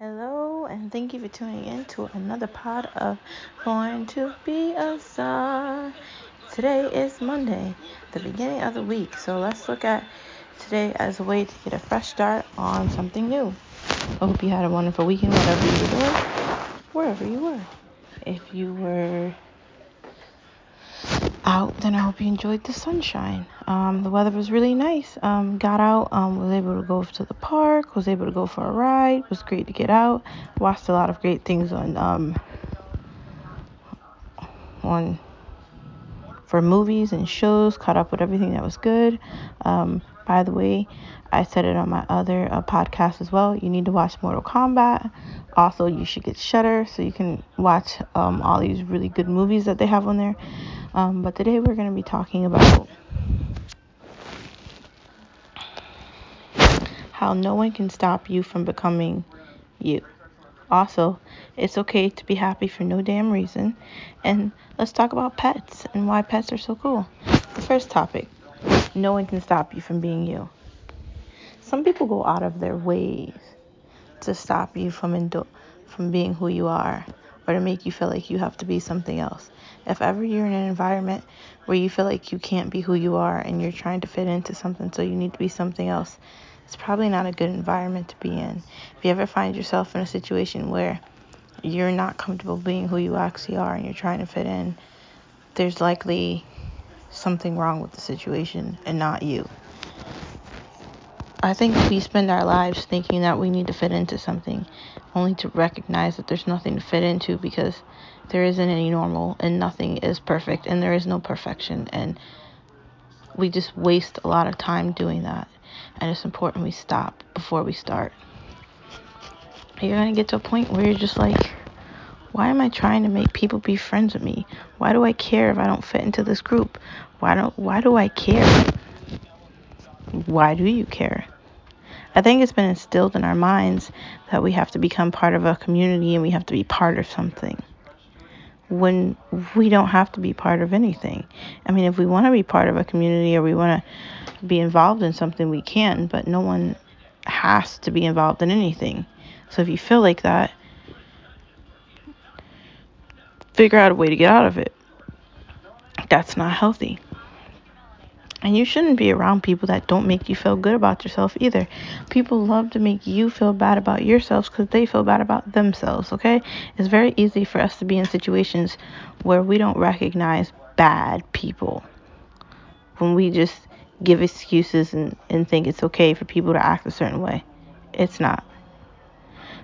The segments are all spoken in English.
Hello, and thank you for tuning in to another pod of Born to Be a Star. Today is Monday, the beginning of the week, so let's look at today as a way to get a fresh start on something new. I hope you had a wonderful weekend, whatever you were doing, wherever you were. If you were out, then I hope you enjoyed the sunshine. Um, the weather was really nice. Um, got out, um, was able to go to the park, was able to go for a ride. It was great to get out. Watched a lot of great things on um, on for movies and shows. Caught up with everything that was good. Um, by the way, I said it on my other uh, podcast as well. You need to watch Mortal Kombat. Also, you should get Shudder so you can watch um, all these really good movies that they have on there. Um, but today we're going to be talking about how no one can stop you from becoming you. Also, it's okay to be happy for no damn reason. And let's talk about pets and why pets are so cool. The first topic no one can stop you from being you. Some people go out of their ways to stop you from from being who you are or to make you feel like you have to be something else. If ever you're in an environment where you feel like you can't be who you are and you're trying to fit into something so you need to be something else, it's probably not a good environment to be in. If you ever find yourself in a situation where you're not comfortable being who you actually are and you're trying to fit in, there's likely something wrong with the situation and not you. I think we spend our lives thinking that we need to fit into something, only to recognize that there's nothing to fit into because there isn't any normal and nothing is perfect and there is no perfection. And we just waste a lot of time doing that. And it's important we stop before we start. You're going to get to a point where you're just like, why am I trying to make people be friends with me? Why do I care if I don't fit into this group? Why don't why do I care? Why do you care? I think it's been instilled in our minds that we have to become part of a community and we have to be part of something when we don't have to be part of anything. I mean, if we want to be part of a community or we want to be involved in something, we can, but no one has to be involved in anything. So if you feel like that, figure out a way to get out of it. That's not healthy. And you shouldn't be around people that don't make you feel good about yourself either. People love to make you feel bad about yourselves because they feel bad about themselves, okay? It's very easy for us to be in situations where we don't recognize bad people. When we just give excuses and, and think it's okay for people to act a certain way. It's not.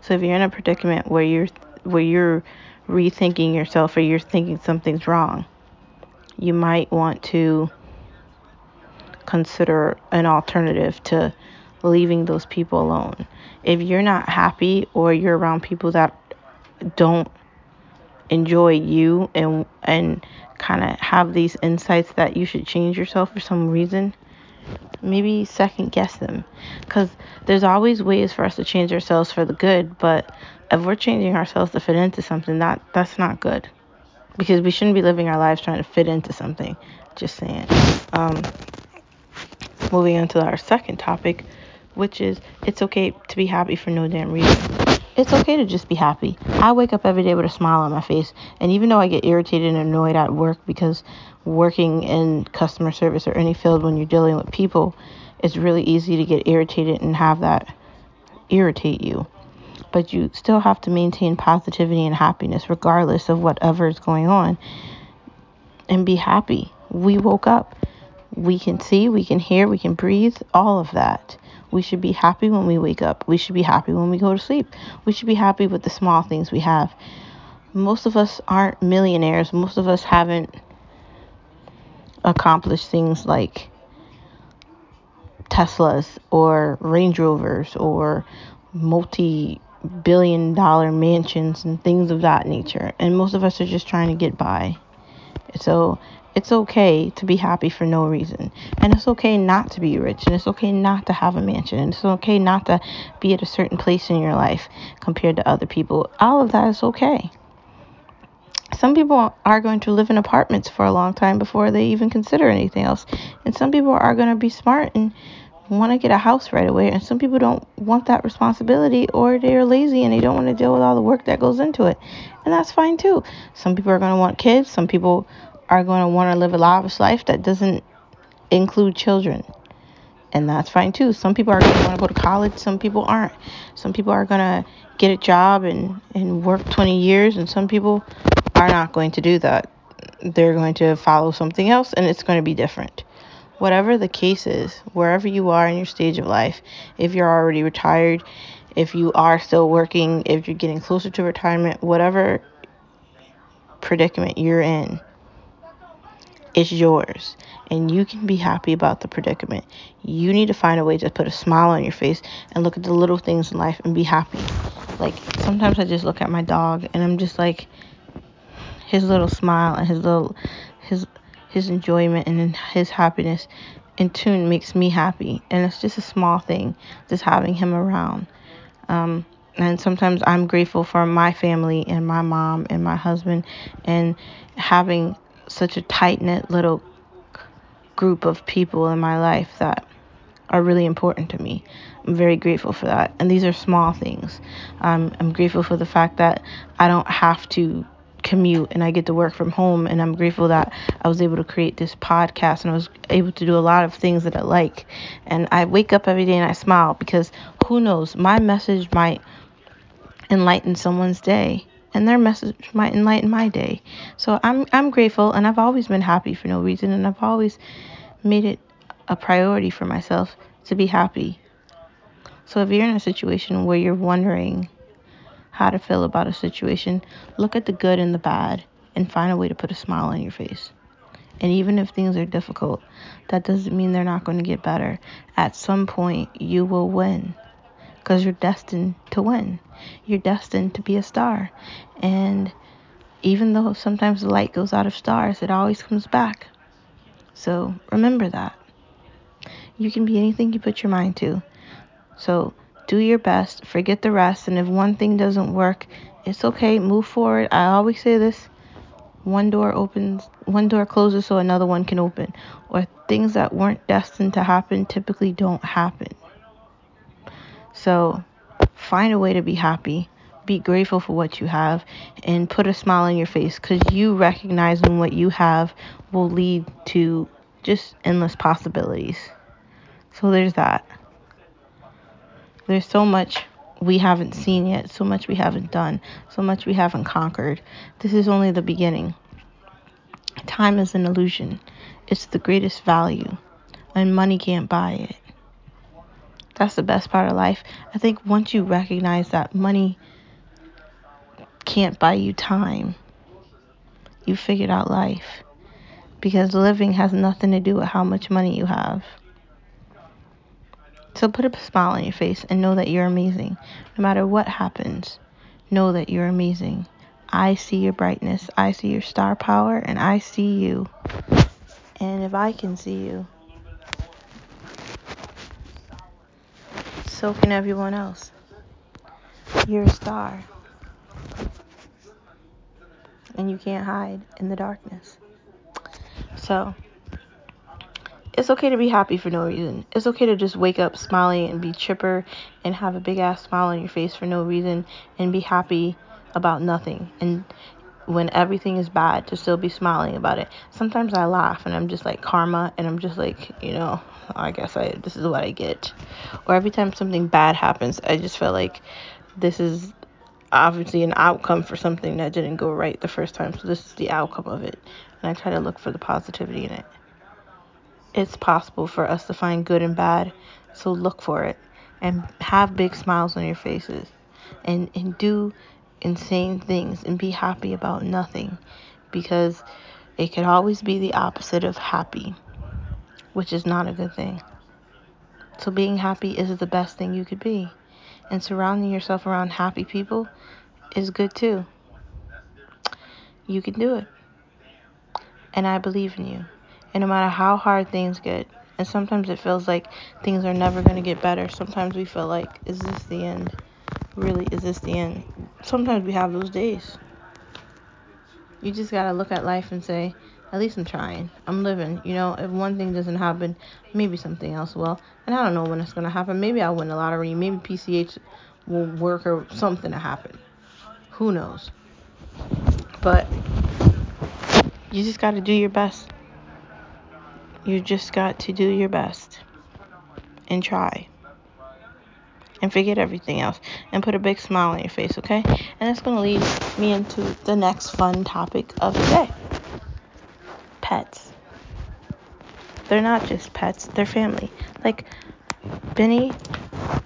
So if you're in a predicament where you're where you're rethinking yourself or you're thinking something's wrong, you might want to consider an alternative to leaving those people alone. If you're not happy or you're around people that don't enjoy you and and kind of have these insights that you should change yourself for some reason, maybe second guess them cuz there's always ways for us to change ourselves for the good, but if we're changing ourselves to fit into something, that that's not good. Because we shouldn't be living our lives trying to fit into something. Just saying. Um, moving on to our second topic, which is it's okay to be happy for no damn reason. It's okay to just be happy. I wake up every day with a smile on my face, and even though I get irritated and annoyed at work because working in customer service or any field when you're dealing with people, it's really easy to get irritated and have that irritate you. But you still have to maintain positivity and happiness regardless of whatever is going on and be happy. We woke up. We can see, we can hear, we can breathe, all of that. We should be happy when we wake up. We should be happy when we go to sleep. We should be happy with the small things we have. Most of us aren't millionaires. Most of us haven't accomplished things like Teslas or Range Rovers or multi billion dollar mansions and things of that nature. And most of us are just trying to get by. So it's okay to be happy for no reason. And it's okay not to be rich. And it's okay not to have a mansion. And it's okay not to be at a certain place in your life compared to other people. All of that is okay. Some people are going to live in apartments for a long time before they even consider anything else. And some people are going to be smart and want to get a house right away, and some people don't want that responsibility, or they're lazy and they don't want to deal with all the work that goes into it. And that's fine too. Some people are going to want kids, some people are going to want to live a lavish life that doesn't include children. And that's fine too. Some people are going to want to go to college, some people aren't. Some people are going to get a job and, and work 20 years, and some people are not going to do that. They're going to follow something else, and it's going to be different. Whatever the case is, wherever you are in your stage of life, if you're already retired, if you are still working, if you're getting closer to retirement, whatever predicament you're in, it's yours. And you can be happy about the predicament. You need to find a way to put a smile on your face and look at the little things in life and be happy. Like sometimes I just look at my dog and I'm just like his little smile and his little his his enjoyment and his happiness in tune makes me happy. And it's just a small thing, just having him around. Um, and sometimes I'm grateful for my family and my mom and my husband and having such a tight knit little group of people in my life that are really important to me. I'm very grateful for that. And these are small things. Um, I'm grateful for the fact that I don't have to commute and I get to work from home. And I'm grateful that I was able to create this podcast and I was able to do a lot of things that I like. And I wake up every day and I smile because who knows, my message might enlighten someone's day and their message might enlighten my day. So I'm I'm grateful and I've always been happy for no reason and I've always made it a priority for myself to be happy. So if you're in a situation where you're wondering how to feel about a situation, look at the good and the bad and find a way to put a smile on your face. And even if things are difficult, that doesn't mean they're not going to get better. At some point, you will win because you're destined to win. You're destined to be a star. And even though sometimes the light goes out of stars, it always comes back. So remember that. You can be anything you put your mind to. So do your best, forget the rest, and if one thing doesn't work, it's okay, move forward. I always say this one door opens, one door closes so another one can open. Or things that weren't destined to happen typically don't happen. So find a way to be happy. Be grateful for what you have and put a smile on your face because you recognizing what you have will lead to just endless possibilities. So there's that. There's so much we haven't seen yet, so much we haven't done, so much we haven't conquered. This is only the beginning. Time is an illusion, it's the greatest value, and money can't buy it. That's the best part of life. I think once you recognize that money can't buy you time, you figured out life. Because living has nothing to do with how much money you have. So put a smile on your face and know that you're amazing. No matter what happens, know that you're amazing. I see your brightness, I see your star power, and I see you. And if I can see you, so can everyone else. You're a star. And you can't hide in the darkness. So, it's okay to be happy for no reason. It's okay to just wake up smiling and be chipper and have a big ass smile on your face for no reason and be happy about nothing. And when everything is bad, to still be smiling about it. Sometimes I laugh and I'm just like karma and I'm just like, you know, I guess I this is what I get. Or every time something bad happens, I just feel like this is obviously an outcome for something that didn't go right the first time. So this is the outcome of it. And I try to look for the positivity in it it's possible for us to find good and bad. So look for it and have big smiles on your faces and, and do insane things and be happy about nothing because it could always be the opposite of happy, which is not a good thing. So being happy is the best thing you could be. And surrounding yourself around happy people is good too. You can do it. And I believe in you. And no matter how hard things get, and sometimes it feels like things are never going to get better. Sometimes we feel like, is this the end? Really, is this the end? Sometimes we have those days. You just got to look at life and say, at least I'm trying. I'm living. You know, if one thing doesn't happen, maybe something else will. And I don't know when it's gonna happen. Maybe I'll win the lottery. Maybe PCH will work or something to happen. Who knows? But you just got to do your best. You just got to do your best and try. And forget everything else and put a big smile on your face, okay? And that's going to lead me into the next fun topic of the day pets. They're not just pets, they're family. Like, Benny,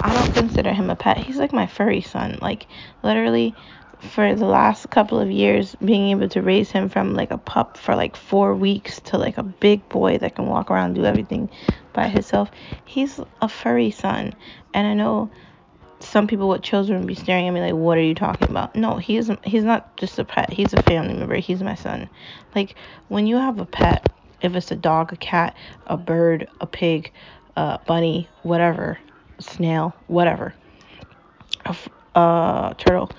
I don't consider him a pet. He's like my furry son. Like, literally, for the last couple of years being able to raise him from like a pup for like four weeks to like a big boy that can walk around do everything by himself he's a furry son and i know some people with children be staring at me like what are you talking about no he's he's not just a pet he's a family member he's my son like when you have a pet if it's a dog a cat a bird a pig a bunny whatever snail whatever a, a turtle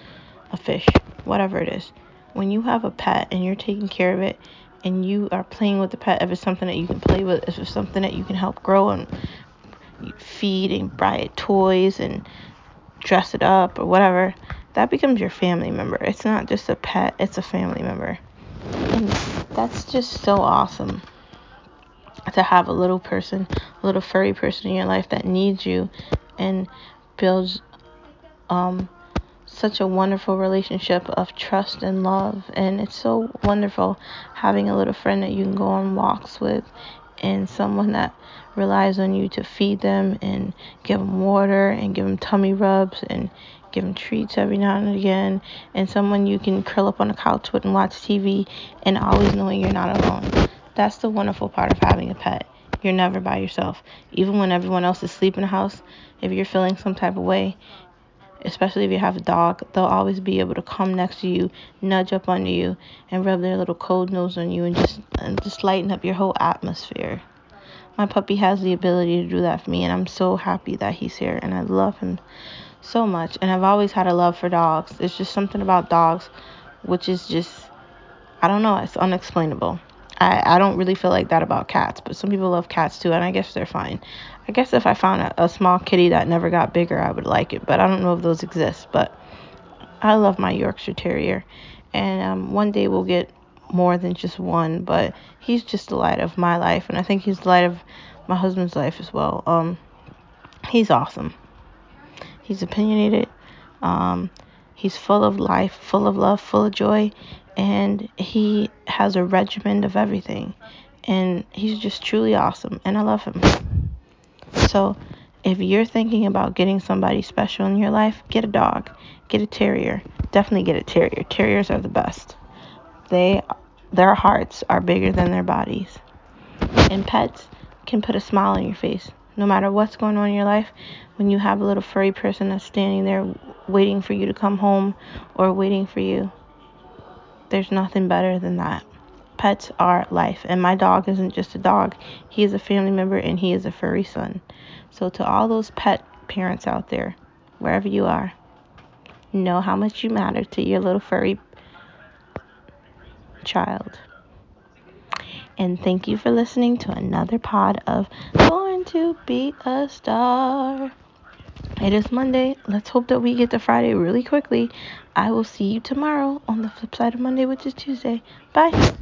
a fish, whatever it is. When you have a pet and you're taking care of it and you are playing with the pet, if it's something that you can play with, if it's something that you can help grow and feed and buy it toys and dress it up or whatever, that becomes your family member. It's not just a pet, it's a family member. And that's just so awesome to have a little person, a little furry person in your life that needs you and builds um such a wonderful relationship of trust and love. And it's so wonderful having a little friend that you can go on walks with and someone that relies on you to feed them and give them water and give them tummy rubs and give them treats every now and again and someone you can curl up on the couch with and watch TV and always knowing you're not alone. That's the wonderful part of having a pet. You're never by yourself. Even when everyone else is asleep in the house, if you're feeling some type of way, especially if you have a dog, they'll always be able to come next to you, nudge up under you, and rub their little cold nose on you and just and just lighten up your whole atmosphere. My puppy has the ability to do that for me, and I'm so happy that he's here, and I love him so much. And I've always had a love for dogs. There's just something about dogs, which is just, I don't know, it's unexplainable. I, I don't really feel like that about cats, but some people love cats too, and I guess they're fine. I guess if I found a, a small kitty that never got bigger, I would like it, but I don't know if those exist. But I love my Yorkshire Terrier, and um, one day we'll get more than just one, but he's just the light of my life, and I think he's the light of my husband's life as well. Um, he's awesome. He's opinionated. Um, he's full of life, full of love, full of joy, and he has a regimen of everything. And he's just truly awesome, and I love him. So, if you're thinking about getting somebody special in your life, get a dog, get a terrier. Definitely get a terrier. Terriers are the best. They their hearts are bigger than their bodies. And pets can put a smile on your face. No matter what's going on in your life, when you have a little furry person that's standing there waiting for you to come home or waiting for you, there's nothing better than that. Pets are life, and my dog isn't just a dog. He is a family member and he is a furry son. So, to all those pet parents out there, wherever you are, know how much you matter to your little furry child. And thank you for listening to another pod of to Be a Star. It is Monday. Let's hope that we get to Friday really quickly. I will see you tomorrow on the flip side of Monday, which is Tuesday. Bye.